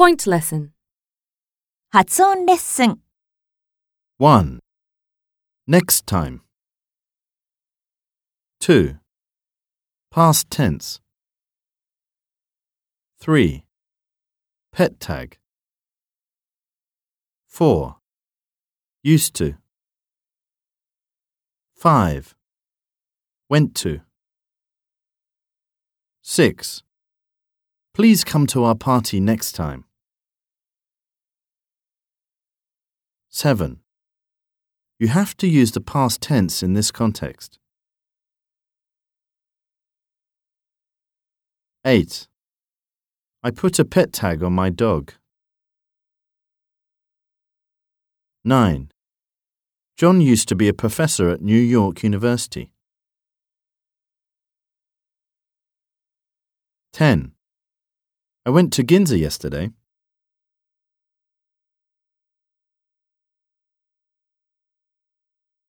Point lesson. 発音レッスン 1. Next time. 2. Past tense. 3. Pet tag. 4. Used to. 5. Went to. 6. Please come to our party next time. 7. You have to use the past tense in this context. 8. I put a pet tag on my dog. 9. John used to be a professor at New York University. 10. I went to Ginza yesterday.